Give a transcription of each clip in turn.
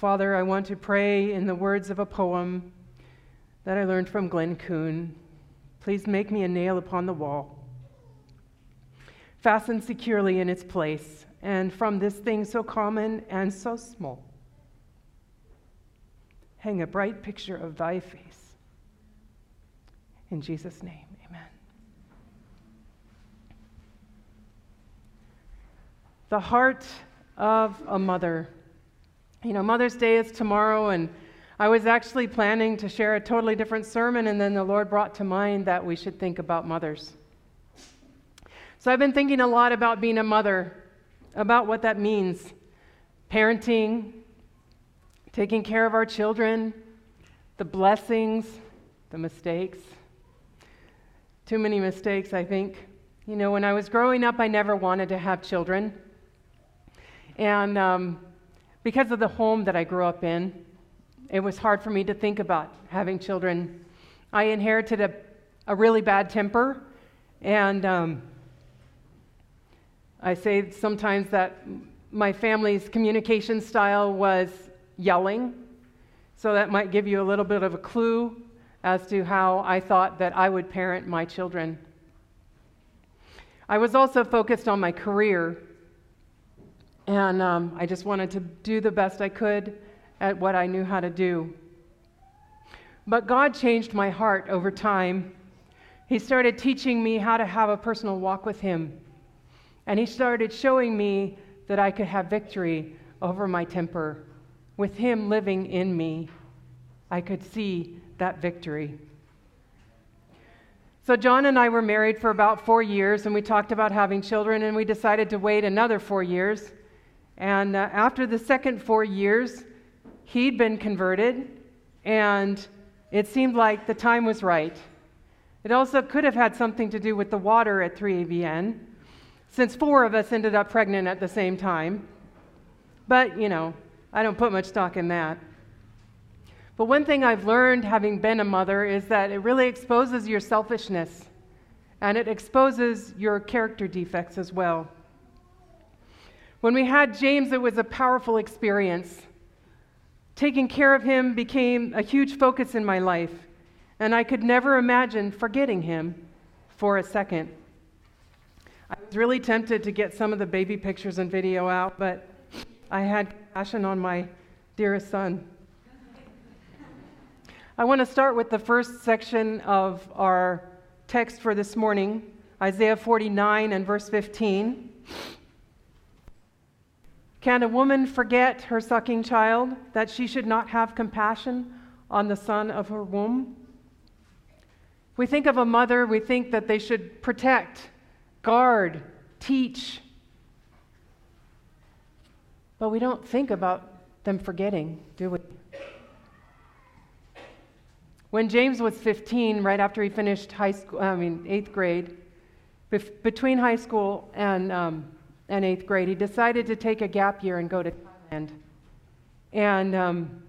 Father, I want to pray in the words of a poem that I learned from Glenn Kuhn. Please make me a nail upon the wall, fastened securely in its place, and from this thing so common and so small, hang a bright picture of thy face. In Jesus' name, amen. The heart of a mother. You know, Mother's Day is tomorrow, and I was actually planning to share a totally different sermon, and then the Lord brought to mind that we should think about mothers. So I've been thinking a lot about being a mother, about what that means parenting, taking care of our children, the blessings, the mistakes. Too many mistakes, I think. You know, when I was growing up, I never wanted to have children. And um, because of the home that I grew up in, it was hard for me to think about having children. I inherited a, a really bad temper, and um, I say sometimes that my family's communication style was yelling, so that might give you a little bit of a clue as to how I thought that I would parent my children. I was also focused on my career and um, I just wanted to do the best I could at what I knew how to do. But God changed my heart over time. He started teaching me how to have a personal walk with Him. And He started showing me that I could have victory over my temper. With Him living in me, I could see that victory. So, John and I were married for about four years, and we talked about having children, and we decided to wait another four years. And uh, after the second four years, he'd been converted, and it seemed like the time was right. It also could have had something to do with the water at 3ABN, since four of us ended up pregnant at the same time. But, you know, I don't put much stock in that. But one thing I've learned having been a mother is that it really exposes your selfishness and it exposes your character defects as well. When we had James, it was a powerful experience. Taking care of him became a huge focus in my life, and I could never imagine forgetting him for a second. I was really tempted to get some of the baby pictures and video out, but I had compassion on my dearest son. I want to start with the first section of our text for this morning, Isaiah 49 and verse 15. Can a woman forget her sucking child, that she should not have compassion on the son of her womb? We think of a mother, we think that they should protect, guard, teach. But we don't think about them forgetting, do we? When James was 15, right after he finished high school, I mean, eighth grade, between high school and um, and eighth grade, he decided to take a gap year and go to Thailand. And, um,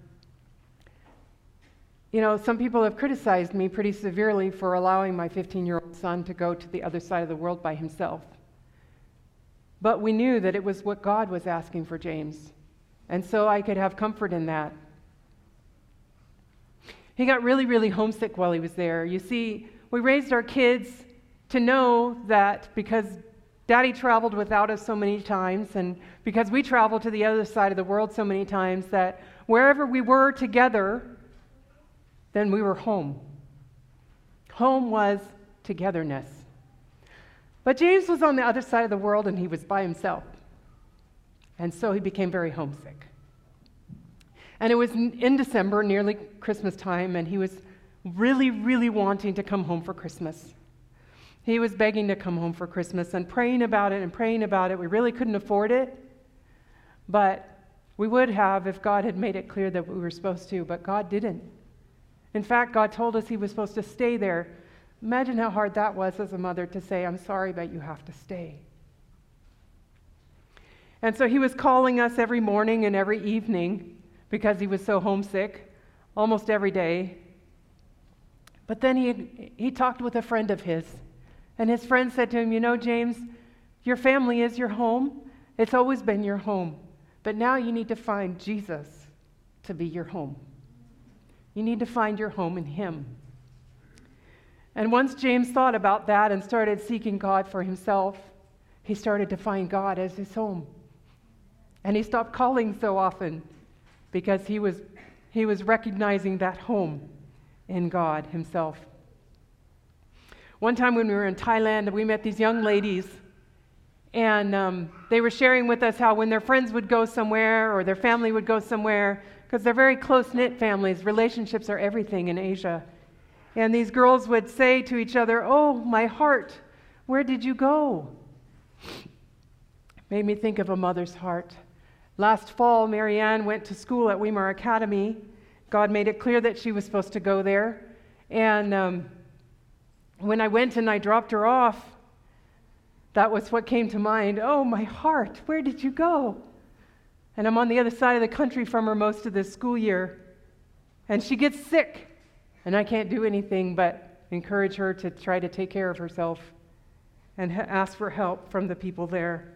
you know, some people have criticized me pretty severely for allowing my 15 year old son to go to the other side of the world by himself. But we knew that it was what God was asking for James. And so I could have comfort in that. He got really, really homesick while he was there. You see, we raised our kids to know that because Daddy traveled without us so many times, and because we traveled to the other side of the world so many times, that wherever we were together, then we were home. Home was togetherness. But James was on the other side of the world and he was by himself. And so he became very homesick. And it was in December, nearly Christmas time, and he was really, really wanting to come home for Christmas. He was begging to come home for Christmas and praying about it and praying about it. We really couldn't afford it, but we would have if God had made it clear that we were supposed to, but God didn't. In fact, God told us He was supposed to stay there. Imagine how hard that was as a mother to say, I'm sorry, but you have to stay. And so He was calling us every morning and every evening because He was so homesick, almost every day. But then he, he talked with a friend of his and his friend said to him, You know, James, your family is your home. It's always been your home. But now you need to find Jesus to be your home. You need to find your home in Him. And once James thought about that and started seeking God for himself, he started to find God as his home. And he stopped calling so often because he was, he was recognizing that home in God himself. One time when we were in Thailand, we met these young ladies, and um, they were sharing with us how when their friends would go somewhere or their family would go somewhere, because they're very close knit families, relationships are everything in Asia. And these girls would say to each other, Oh, my heart, where did you go? Made me think of a mother's heart. Last fall, Marianne went to school at Weimar Academy. God made it clear that she was supposed to go there. And um, when I went and I dropped her off, that was what came to mind. Oh, my heart, where did you go? And I'm on the other side of the country from her most of this school year. And she gets sick. And I can't do anything but encourage her to try to take care of herself and ha- ask for help from the people there.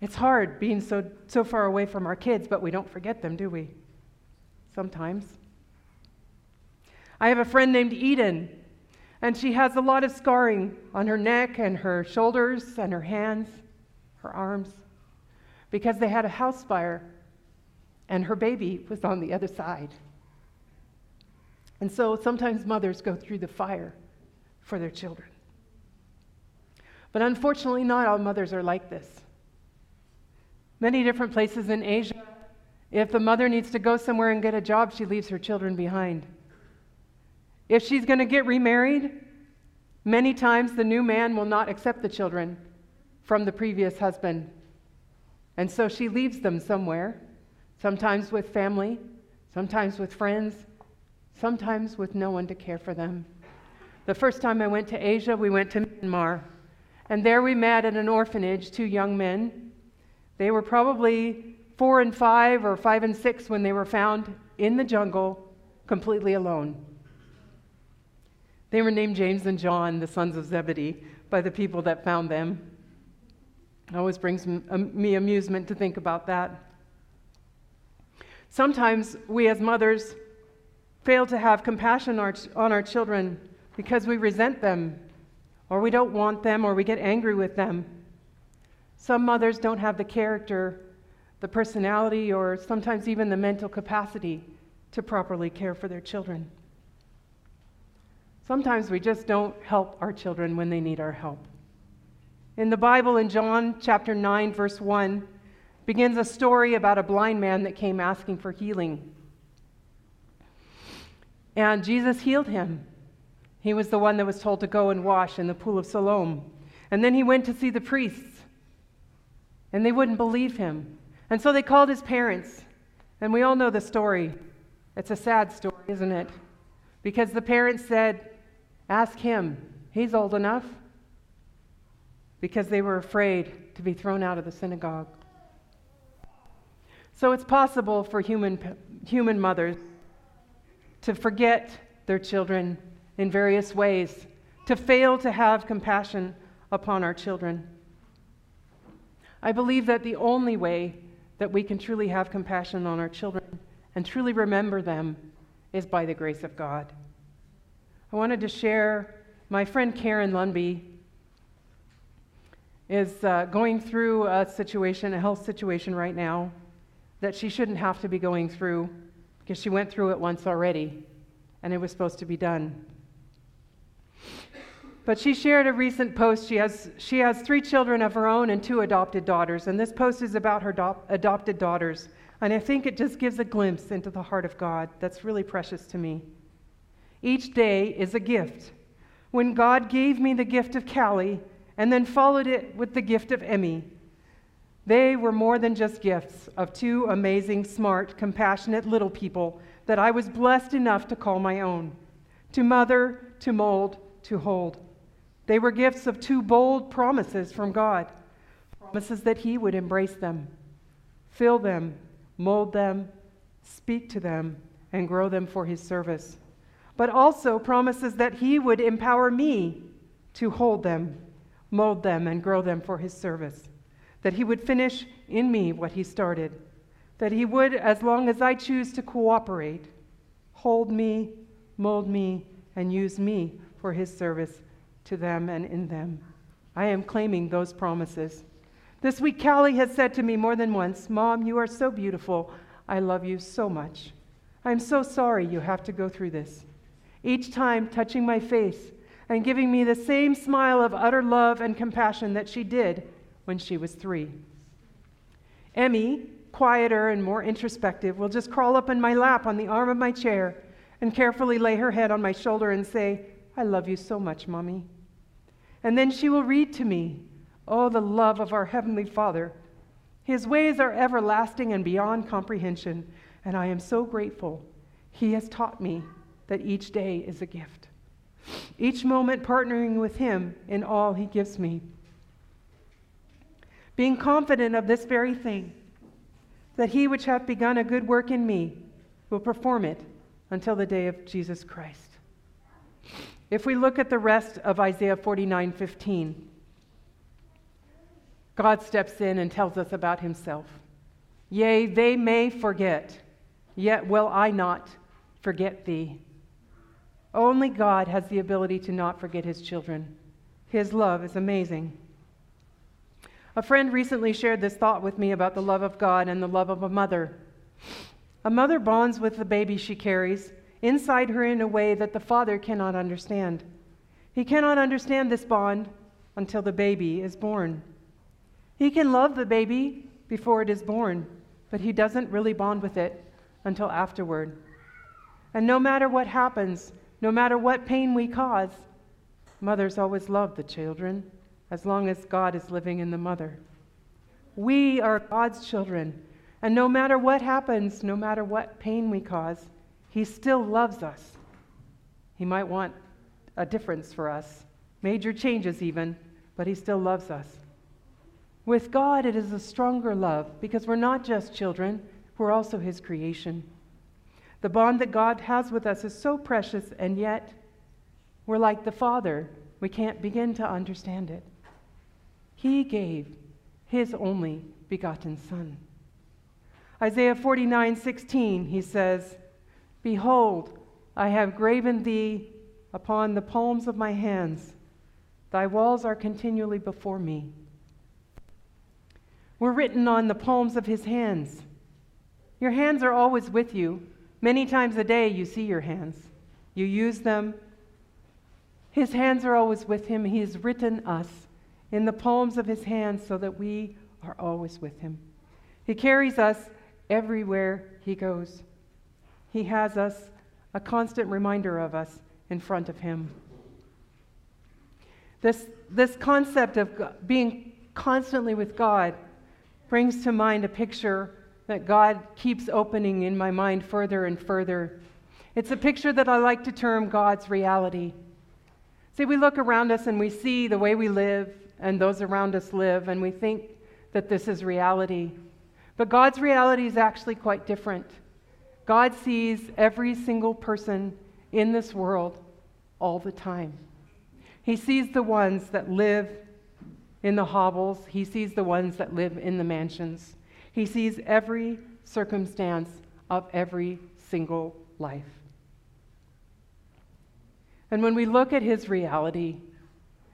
It's hard being so, so far away from our kids, but we don't forget them, do we? Sometimes. I have a friend named Eden, and she has a lot of scarring on her neck and her shoulders and her hands, her arms, because they had a house fire, and her baby was on the other side. And so sometimes mothers go through the fire for their children. But unfortunately, not all mothers are like this. Many different places in Asia, if the mother needs to go somewhere and get a job, she leaves her children behind. If she's going to get remarried, many times the new man will not accept the children from the previous husband. And so she leaves them somewhere, sometimes with family, sometimes with friends, sometimes with no one to care for them. The first time I went to Asia, we went to Myanmar. And there we met at an orphanage, two young men. They were probably four and five or five and six when they were found in the jungle, completely alone. They were named James and John, the sons of Zebedee, by the people that found them. It always brings me amusement to think about that. Sometimes we as mothers fail to have compassion on our children because we resent them, or we don't want them, or we get angry with them. Some mothers don't have the character, the personality, or sometimes even the mental capacity to properly care for their children. Sometimes we just don't help our children when they need our help. In the Bible, in John chapter 9, verse 1, begins a story about a blind man that came asking for healing. And Jesus healed him. He was the one that was told to go and wash in the pool of Siloam. And then he went to see the priests, and they wouldn't believe him. And so they called his parents. And we all know the story. It's a sad story, isn't it? Because the parents said, Ask him. He's old enough. Because they were afraid to be thrown out of the synagogue. So it's possible for human, human mothers to forget their children in various ways, to fail to have compassion upon our children. I believe that the only way that we can truly have compassion on our children and truly remember them is by the grace of God. I wanted to share my friend Karen Lundby is uh, going through a situation, a health situation right now that she shouldn't have to be going through because she went through it once already and it was supposed to be done. But she shared a recent post. She has, she has three children of her own and two adopted daughters, and this post is about her do- adopted daughters. And I think it just gives a glimpse into the heart of God that's really precious to me. Each day is a gift. When God gave me the gift of Callie and then followed it with the gift of Emmy, they were more than just gifts of two amazing, smart, compassionate little people that I was blessed enough to call my own, to mother, to mold, to hold. They were gifts of two bold promises from God promises that He would embrace them, fill them, mold them, speak to them, and grow them for His service. But also promises that He would empower me to hold them, mold them, and grow them for His service that he would finish in me what he started. that He would, as long as I choose to cooperate, hold me, mold me, and use me for His service to them and in them. I am claiming those promises. This week, Callie has said to me more than once, Mom, you are so beautiful. I love you so much. I'm so sorry you have to go through this. Each time touching my face and giving me the same smile of utter love and compassion that she did when she was three. Emmy, quieter and more introspective, will just crawl up in my lap on the arm of my chair and carefully lay her head on my shoulder and say, I love you so much, Mommy. And then she will read to me, Oh, the love of our Heavenly Father. His ways are everlasting and beyond comprehension, and I am so grateful. He has taught me that each day is a gift. Each moment partnering with Him in all He gives me. Being confident of this very thing, that He which hath begun a good work in me will perform it until the day of Jesus Christ. If we look at the rest of Isaiah 49 15, God steps in and tells us about himself. Yea, they may forget, yet will I not forget thee. Only God has the ability to not forget his children. His love is amazing. A friend recently shared this thought with me about the love of God and the love of a mother. A mother bonds with the baby she carries inside her in a way that the father cannot understand. He cannot understand this bond until the baby is born. He can love the baby before it is born, but he doesn't really bond with it until afterward. And no matter what happens, no matter what pain we cause, mothers always love the children as long as God is living in the mother. We are God's children, and no matter what happens, no matter what pain we cause, He still loves us. He might want a difference for us, major changes even, but He still loves us. With God, it is a stronger love because we're not just children, we're also His creation. The bond that God has with us is so precious, and yet we're like the Father. We can't begin to understand it. He gave His only begotten Son. Isaiah 49 16, he says, Behold, I have graven thee upon the palms of my hands. Thy walls are continually before me. We're written on the palms of his hands. Your hands are always with you. Many times a day you see your hands, you use them. His hands are always with him. He has written us in the palms of his hands so that we are always with him. He carries us everywhere he goes. He has us, a constant reminder of us, in front of him. This, this concept of being constantly with God brings to mind a picture that God keeps opening in my mind further and further. It's a picture that I like to term God's reality. See, we look around us and we see the way we live and those around us live, and we think that this is reality. But God's reality is actually quite different. God sees every single person in this world all the time. He sees the ones that live in the hovels, He sees the ones that live in the mansions. He sees every circumstance of every single life. And when we look at His reality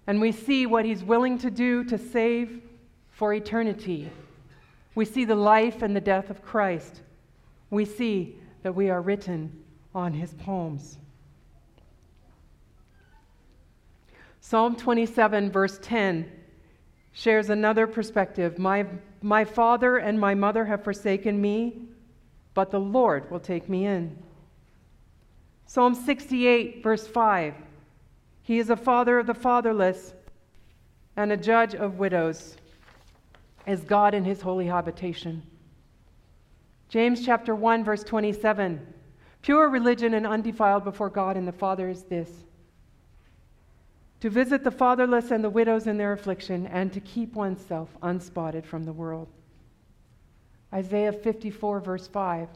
and we see what He's willing to do to save for eternity, we see the life and the death of Christ. We see that we are written on His palms. Psalm 27, verse 10 shares another perspective. My, my father and my mother have forsaken me, but the Lord will take me in. Psalm 68, verse 5 He is a father of the fatherless and a judge of widows, is God in his holy habitation. James chapter 1, verse 27 Pure religion and undefiled before God and the Father is this to visit the fatherless and the widows in their affliction, and to keep oneself unspotted from the world. Isaiah 54, verse 5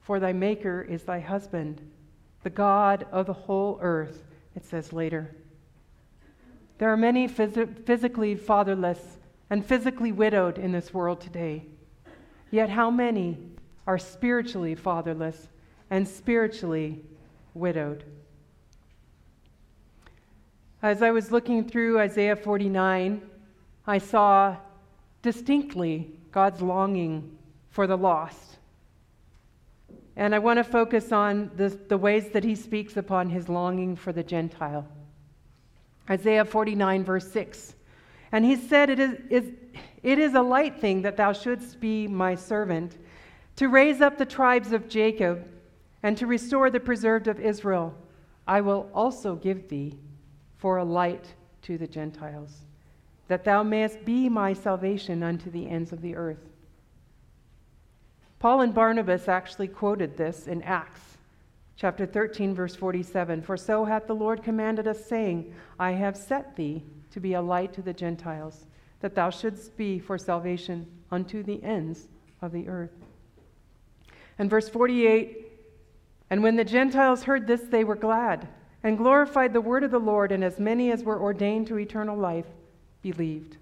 For thy Maker is thy husband, the God of the whole earth, it says later. There are many phys- physically fatherless and physically widowed in this world today. Yet, how many are spiritually fatherless and spiritually widowed. As I was looking through Isaiah 49, I saw distinctly God's longing for the lost. And I want to focus on the, the ways that he speaks upon his longing for the Gentile. Isaiah 49, verse 6. And he said, It is, is, it is a light thing that thou shouldst be my servant, to raise up the tribes of Jacob, and to restore the preserved of Israel. I will also give thee for a light to the Gentiles, that thou mayest be my salvation unto the ends of the earth. Paul and Barnabas actually quoted this in Acts chapter 13, verse 47 For so hath the Lord commanded us, saying, I have set thee to be a light to the Gentiles, that thou shouldst be for salvation unto the ends of the earth. And verse 48 And when the Gentiles heard this, they were glad and glorified the word of the Lord, and as many as were ordained to eternal life believed.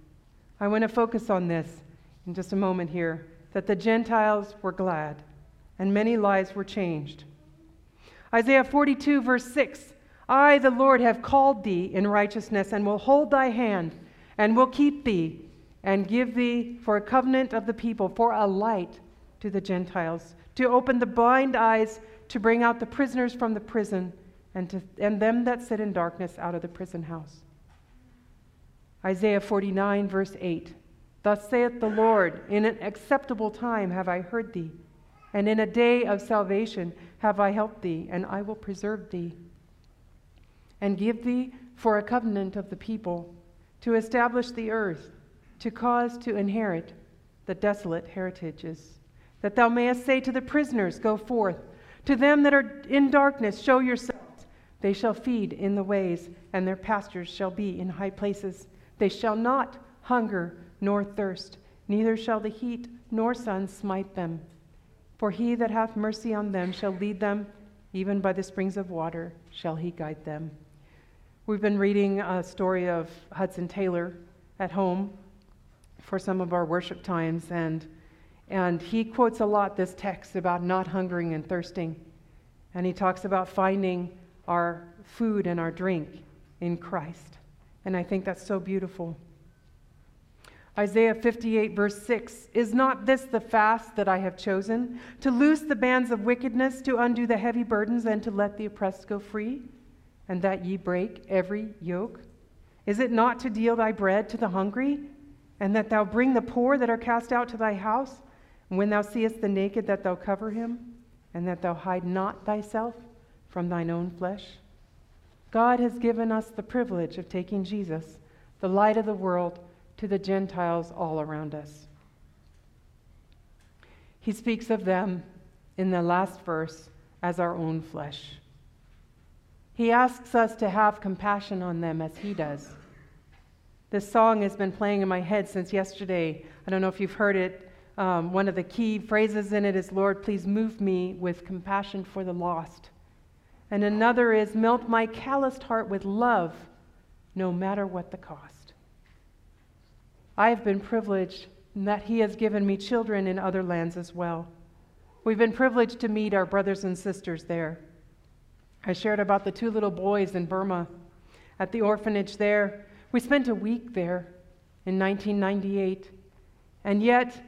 I want to focus on this in just a moment here that the Gentiles were glad, and many lives were changed. Isaiah 42, verse 6 I, the Lord, have called thee in righteousness, and will hold thy hand, and will keep thee, and give thee for a covenant of the people, for a light to the Gentiles, to open the blind eyes, to bring out the prisoners from the prison and, to, and them that sit in darkness out of the prison house. Isaiah 49, verse 8 Thus saith the Lord, In an acceptable time have I heard thee, and in a day of salvation have I helped thee, and I will preserve thee, and give thee for a covenant of the people, to establish the earth, to cause to inherit the desolate heritages, that thou mayest say to the prisoners, Go forth, to them that are in darkness, show yourself. They shall feed in the ways, and their pastures shall be in high places. They shall not hunger nor thirst, neither shall the heat nor sun smite them. For he that hath mercy on them shall lead them, even by the springs of water shall he guide them. We've been reading a story of Hudson Taylor at home for some of our worship times, and, and he quotes a lot this text about not hungering and thirsting. And he talks about finding our food and our drink in Christ. And I think that's so beautiful. Isaiah 58, verse 6 Is not this the fast that I have chosen? To loose the bands of wickedness, to undo the heavy burdens, and to let the oppressed go free? And that ye break every yoke? Is it not to deal thy bread to the hungry? And that thou bring the poor that are cast out to thy house? And when thou seest the naked, that thou cover him? And that thou hide not thyself? From thine own flesh? God has given us the privilege of taking Jesus, the light of the world, to the Gentiles all around us. He speaks of them in the last verse as our own flesh. He asks us to have compassion on them as he does. This song has been playing in my head since yesterday. I don't know if you've heard it. Um, one of the key phrases in it is, Lord, please move me with compassion for the lost. And another is, melt my calloused heart with love, no matter what the cost. I have been privileged in that He has given me children in other lands as well. We've been privileged to meet our brothers and sisters there. I shared about the two little boys in Burma at the orphanage there. We spent a week there in 1998, and yet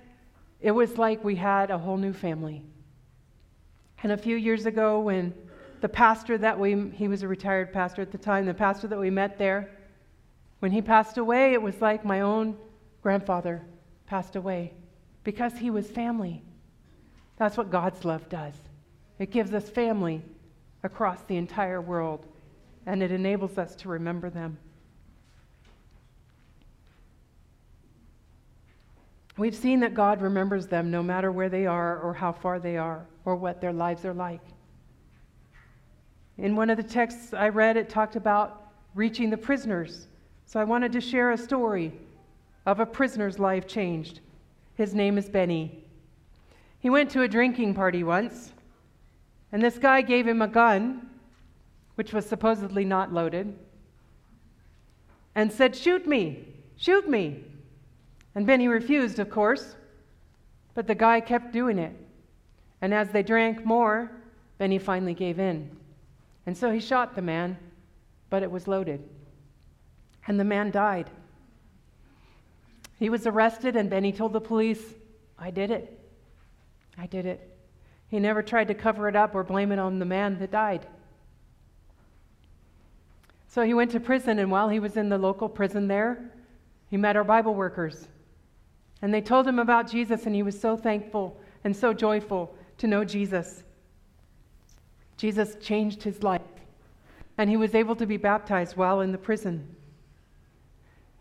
it was like we had a whole new family. And a few years ago, when the pastor that we, he was a retired pastor at the time, the pastor that we met there, when he passed away, it was like my own grandfather passed away because he was family. That's what God's love does. It gives us family across the entire world, and it enables us to remember them. We've seen that God remembers them no matter where they are or how far they are or what their lives are like. In one of the texts I read, it talked about reaching the prisoners. So I wanted to share a story of a prisoner's life changed. His name is Benny. He went to a drinking party once, and this guy gave him a gun, which was supposedly not loaded, and said, Shoot me, shoot me. And Benny refused, of course, but the guy kept doing it. And as they drank more, Benny finally gave in. And so he shot the man, but it was loaded. And the man died. He was arrested, and Benny told the police, I did it. I did it. He never tried to cover it up or blame it on the man that died. So he went to prison, and while he was in the local prison there, he met our Bible workers. And they told him about Jesus, and he was so thankful and so joyful to know Jesus. Jesus changed his life, and he was able to be baptized while in the prison.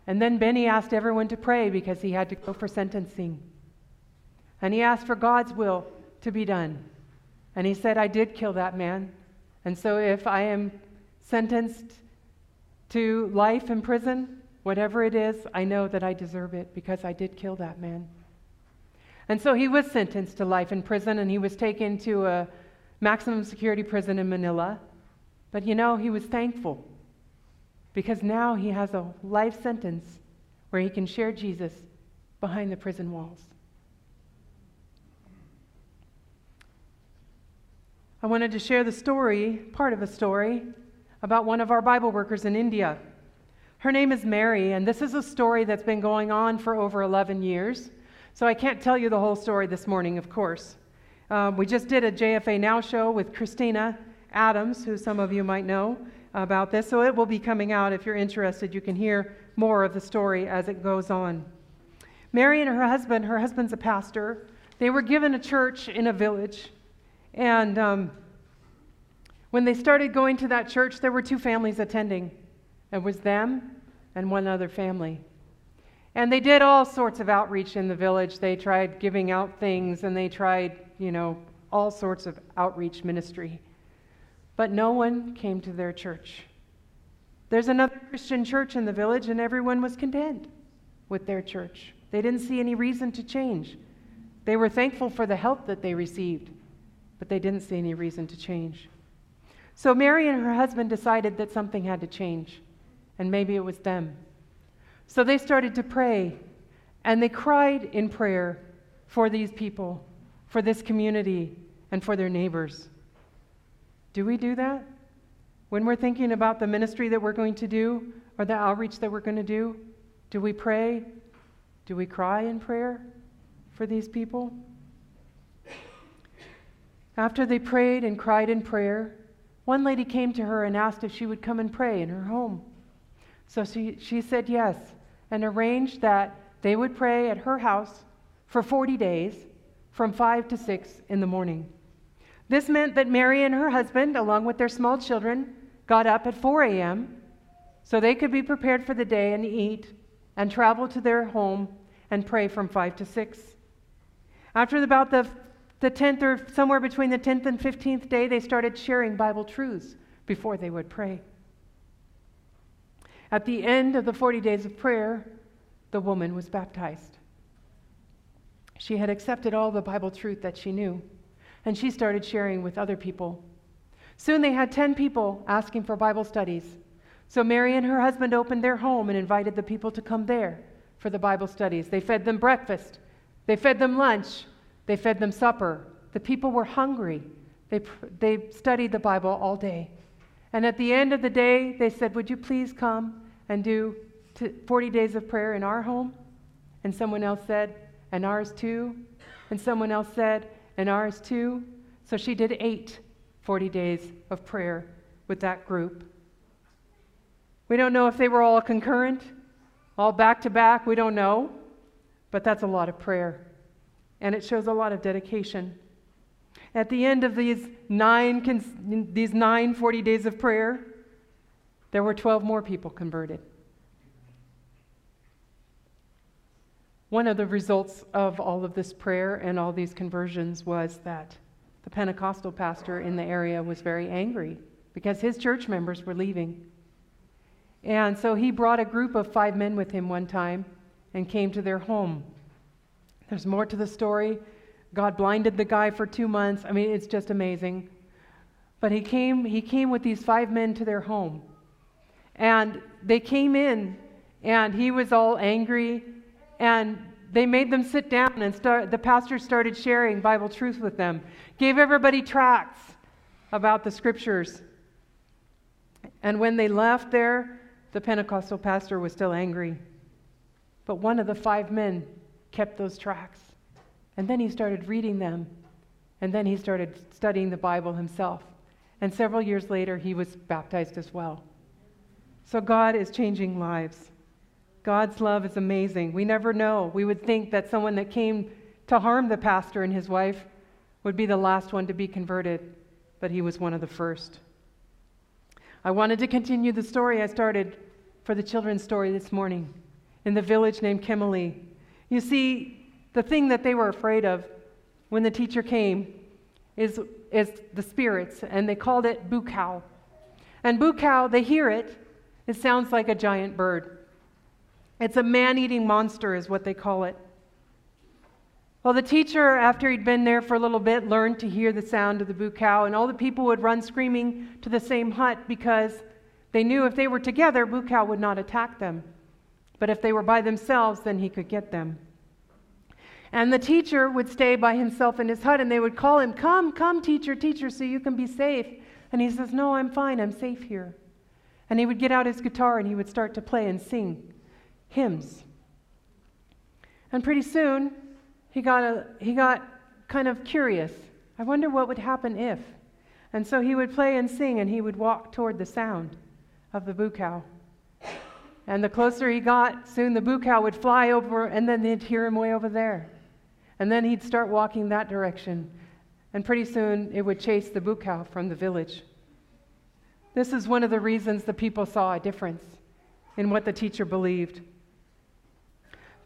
And then Benny asked everyone to pray because he had to go for sentencing. And he asked for God's will to be done. And he said, I did kill that man. And so if I am sentenced to life in prison, whatever it is, I know that I deserve it because I did kill that man. And so he was sentenced to life in prison and he was taken to a maximum security prison in Manila. But you know, he was thankful because now he has a life sentence where he can share Jesus behind the prison walls. I wanted to share the story, part of a story, about one of our Bible workers in India. Her name is Mary, and this is a story that's been going on for over 11 years. So I can't tell you the whole story this morning, of course. Um, we just did a JFA Now show with Christina Adams, who some of you might know about this. So it will be coming out. If you're interested, you can hear more of the story as it goes on. Mary and her husband, her husband's a pastor, they were given a church in a village. And um, when they started going to that church, there were two families attending. It was them and one other family. And they did all sorts of outreach in the village. They tried giving out things and they tried, you know, all sorts of outreach ministry. But no one came to their church. There's another Christian church in the village, and everyone was content with their church. They didn't see any reason to change. They were thankful for the help that they received, but they didn't see any reason to change. So Mary and her husband decided that something had to change, and maybe it was them. So they started to pray, and they cried in prayer for these people, for this community, and for their neighbors. Do we do that? When we're thinking about the ministry that we're going to do or the outreach that we're going to do, do we pray? Do we cry in prayer for these people? After they prayed and cried in prayer, one lady came to her and asked if she would come and pray in her home. So she, she said yes and arranged that they would pray at her house for 40 days from 5 to 6 in the morning. This meant that Mary and her husband, along with their small children, got up at 4 a.m. so they could be prepared for the day and eat and travel to their home and pray from 5 to 6. After about the, the 10th or somewhere between the 10th and 15th day, they started sharing Bible truths before they would pray. At the end of the 40 days of prayer, the woman was baptized. She had accepted all the Bible truth that she knew, and she started sharing with other people. Soon they had 10 people asking for Bible studies. So Mary and her husband opened their home and invited the people to come there for the Bible studies. They fed them breakfast, they fed them lunch, they fed them supper. The people were hungry. They, they studied the Bible all day. And at the end of the day, they said, Would you please come and do 40 days of prayer in our home? And someone else said, And ours too? And someone else said, And ours too? So she did eight 40 days of prayer with that group. We don't know if they were all concurrent, all back to back, we don't know, but that's a lot of prayer. And it shows a lot of dedication. At the end of these nine, these nine 40 days of prayer, there were 12 more people converted. One of the results of all of this prayer and all these conversions was that the Pentecostal pastor in the area was very angry because his church members were leaving. And so he brought a group of five men with him one time and came to their home. There's more to the story. God blinded the guy for two months. I mean, it's just amazing. But he came, he came with these five men to their home. And they came in, and he was all angry. And they made them sit down, and start, the pastor started sharing Bible truth with them, gave everybody tracts about the scriptures. And when they left there, the Pentecostal pastor was still angry. But one of the five men kept those tracts. And then he started reading them. And then he started studying the Bible himself. And several years later, he was baptized as well. So God is changing lives. God's love is amazing. We never know. We would think that someone that came to harm the pastor and his wife would be the last one to be converted, but he was one of the first. I wanted to continue the story I started for the children's story this morning in the village named Kimberley. You see, the thing that they were afraid of when the teacher came is, is the spirits, and they called it bukau. And bukau, they hear it, it sounds like a giant bird. It's a man eating monster, is what they call it. Well, the teacher, after he'd been there for a little bit, learned to hear the sound of the bukau, and all the people would run screaming to the same hut because they knew if they were together, bukau would not attack them. But if they were by themselves, then he could get them. And the teacher would stay by himself in his hut, and they would call him, Come, come, teacher, teacher, so you can be safe. And he says, No, I'm fine, I'm safe here. And he would get out his guitar and he would start to play and sing hymns. And pretty soon, he got, a, he got kind of curious. I wonder what would happen if. And so he would play and sing, and he would walk toward the sound of the bukau. And the closer he got, soon the bukau would fly over, and then they'd hear him way over there. And then he'd start walking that direction. And pretty soon it would chase the bukau from the village. This is one of the reasons the people saw a difference in what the teacher believed.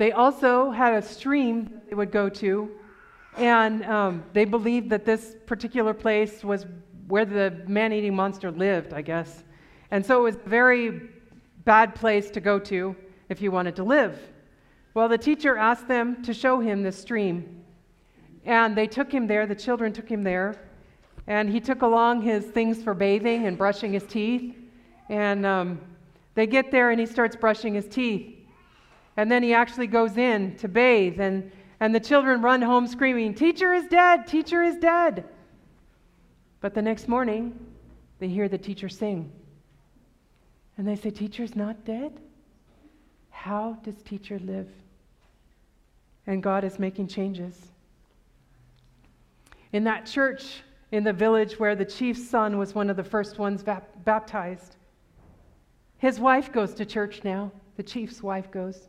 They also had a stream they would go to, and um, they believed that this particular place was where the man eating monster lived, I guess. And so it was a very bad place to go to if you wanted to live. Well, the teacher asked them to show him the stream. And they took him there, the children took him there. And he took along his things for bathing and brushing his teeth. And um, they get there and he starts brushing his teeth. And then he actually goes in to bathe. And, and the children run home screaming, Teacher is dead! Teacher is dead! But the next morning, they hear the teacher sing. And they say, Teacher's not dead? How does teacher live? And God is making changes. In that church in the village where the chief's son was one of the first ones baptized, his wife goes to church now. The chief's wife goes.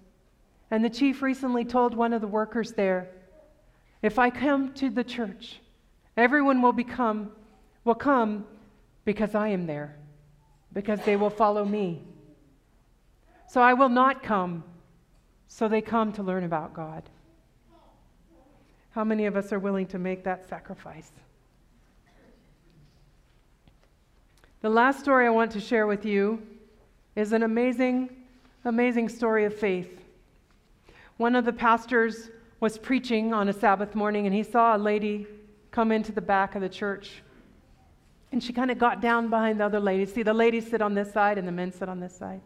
And the chief recently told one of the workers there, if I come to the church, everyone will become will come because I am there because they will follow me. So I will not come, so they come to learn about God. How many of us are willing to make that sacrifice? The last story I want to share with you is an amazing, amazing story of faith. One of the pastors was preaching on a Sabbath morning and he saw a lady come into the back of the church and she kind of got down behind the other ladies. See, the ladies sit on this side and the men sit on this side.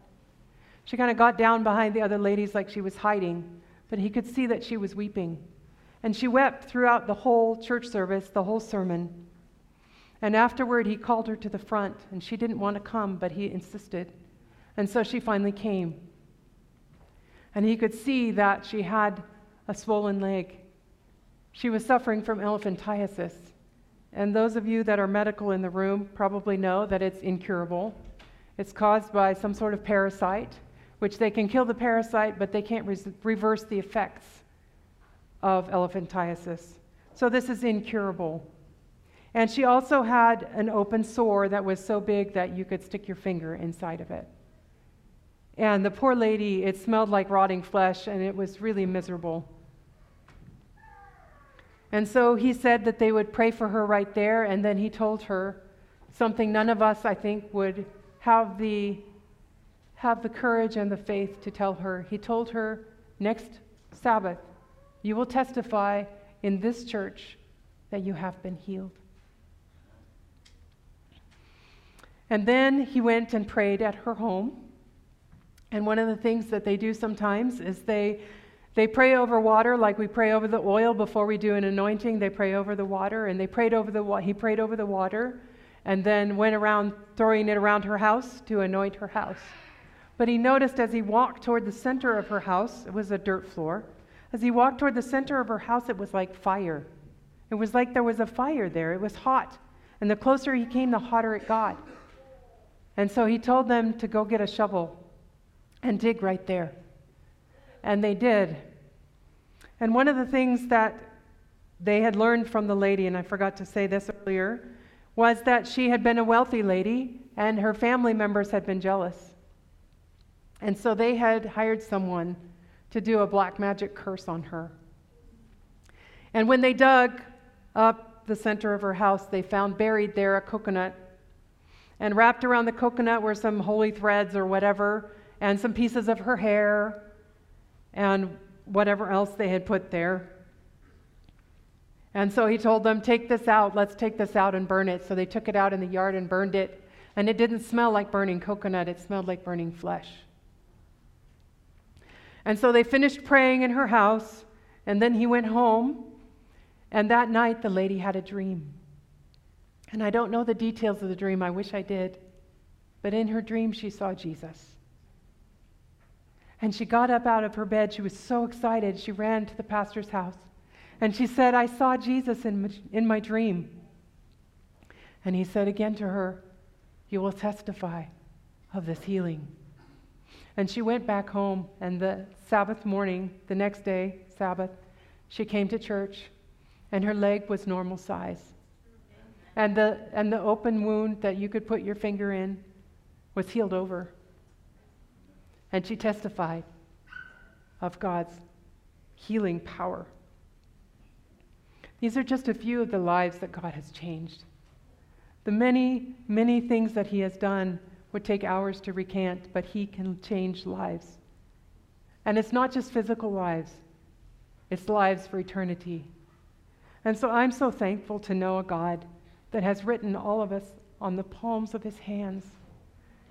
She kind of got down behind the other ladies like she was hiding, but he could see that she was weeping. And she wept throughout the whole church service, the whole sermon. And afterward, he called her to the front, and she didn't want to come, but he insisted. And so she finally came. And he could see that she had a swollen leg. She was suffering from elephantiasis. And those of you that are medical in the room probably know that it's incurable. It's caused by some sort of parasite, which they can kill the parasite, but they can't re- reverse the effects of elephantiasis. So this is incurable. And she also had an open sore that was so big that you could stick your finger inside of it. And the poor lady, it smelled like rotting flesh, and it was really miserable. And so he said that they would pray for her right there, and then he told her something none of us, I think, would have the, have the courage and the faith to tell her. He told her, next Sabbath, you will testify in this church that you have been healed. And then he went and prayed at her home. And one of the things that they do sometimes is they They pray over water like we pray over the oil before we do an anointing. They pray over the water, and they prayed over the he prayed over the water, and then went around throwing it around her house to anoint her house. But he noticed as he walked toward the center of her house, it was a dirt floor. As he walked toward the center of her house, it was like fire. It was like there was a fire there. It was hot. And the closer he came, the hotter it got. And so he told them to go get a shovel and dig right there. And they did. And one of the things that they had learned from the lady, and I forgot to say this earlier, was that she had been a wealthy lady and her family members had been jealous. And so they had hired someone to do a black magic curse on her. And when they dug up the center of her house, they found buried there a coconut. And wrapped around the coconut were some holy threads or whatever, and some pieces of her hair, and whatever else they had put there. And so he told them, Take this out, let's take this out and burn it. So they took it out in the yard and burned it. And it didn't smell like burning coconut, it smelled like burning flesh. And so they finished praying in her house, and then he went home. And that night, the lady had a dream. And I don't know the details of the dream, I wish I did. But in her dream, she saw Jesus. And she got up out of her bed. She was so excited. She ran to the pastor's house. And she said, I saw Jesus in in my dream. And he said again to her, You will testify of this healing. And she went back home, and the Sabbath morning, the next day, Sabbath, she came to church, and her leg was normal size. And the, and the open wound that you could put your finger in was healed over. And she testified of God's healing power. These are just a few of the lives that God has changed. The many, many things that He has done would take hours to recant, but He can change lives. And it's not just physical lives, it's lives for eternity. And so I'm so thankful to know a God that has written all of us on the palms of His hands,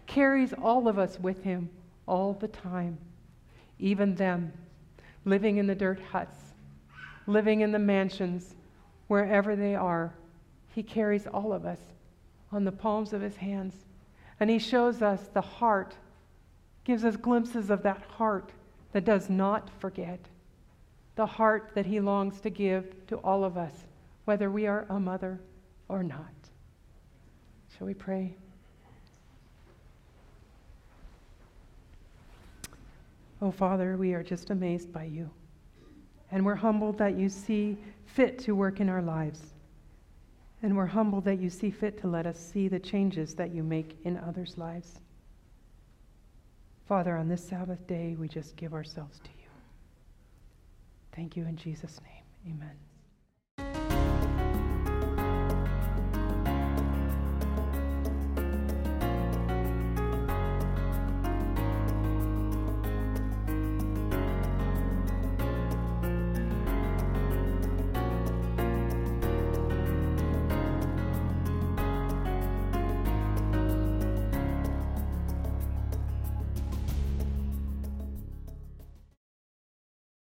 carries all of us with Him all the time, even them, living in the dirt huts, living in the mansions, wherever they are. He carries all of us on the palms of his hands. And he shows us the heart, gives us glimpses of that heart that does not forget, the heart that he longs to give to all of us, whether we are a mother or not. Shall we pray? Oh, Father, we are just amazed by you. And we're humbled that you see fit to work in our lives. And we're humbled that you see fit to let us see the changes that you make in others' lives. Father, on this Sabbath day, we just give ourselves to you. Thank you in Jesus' name. Amen.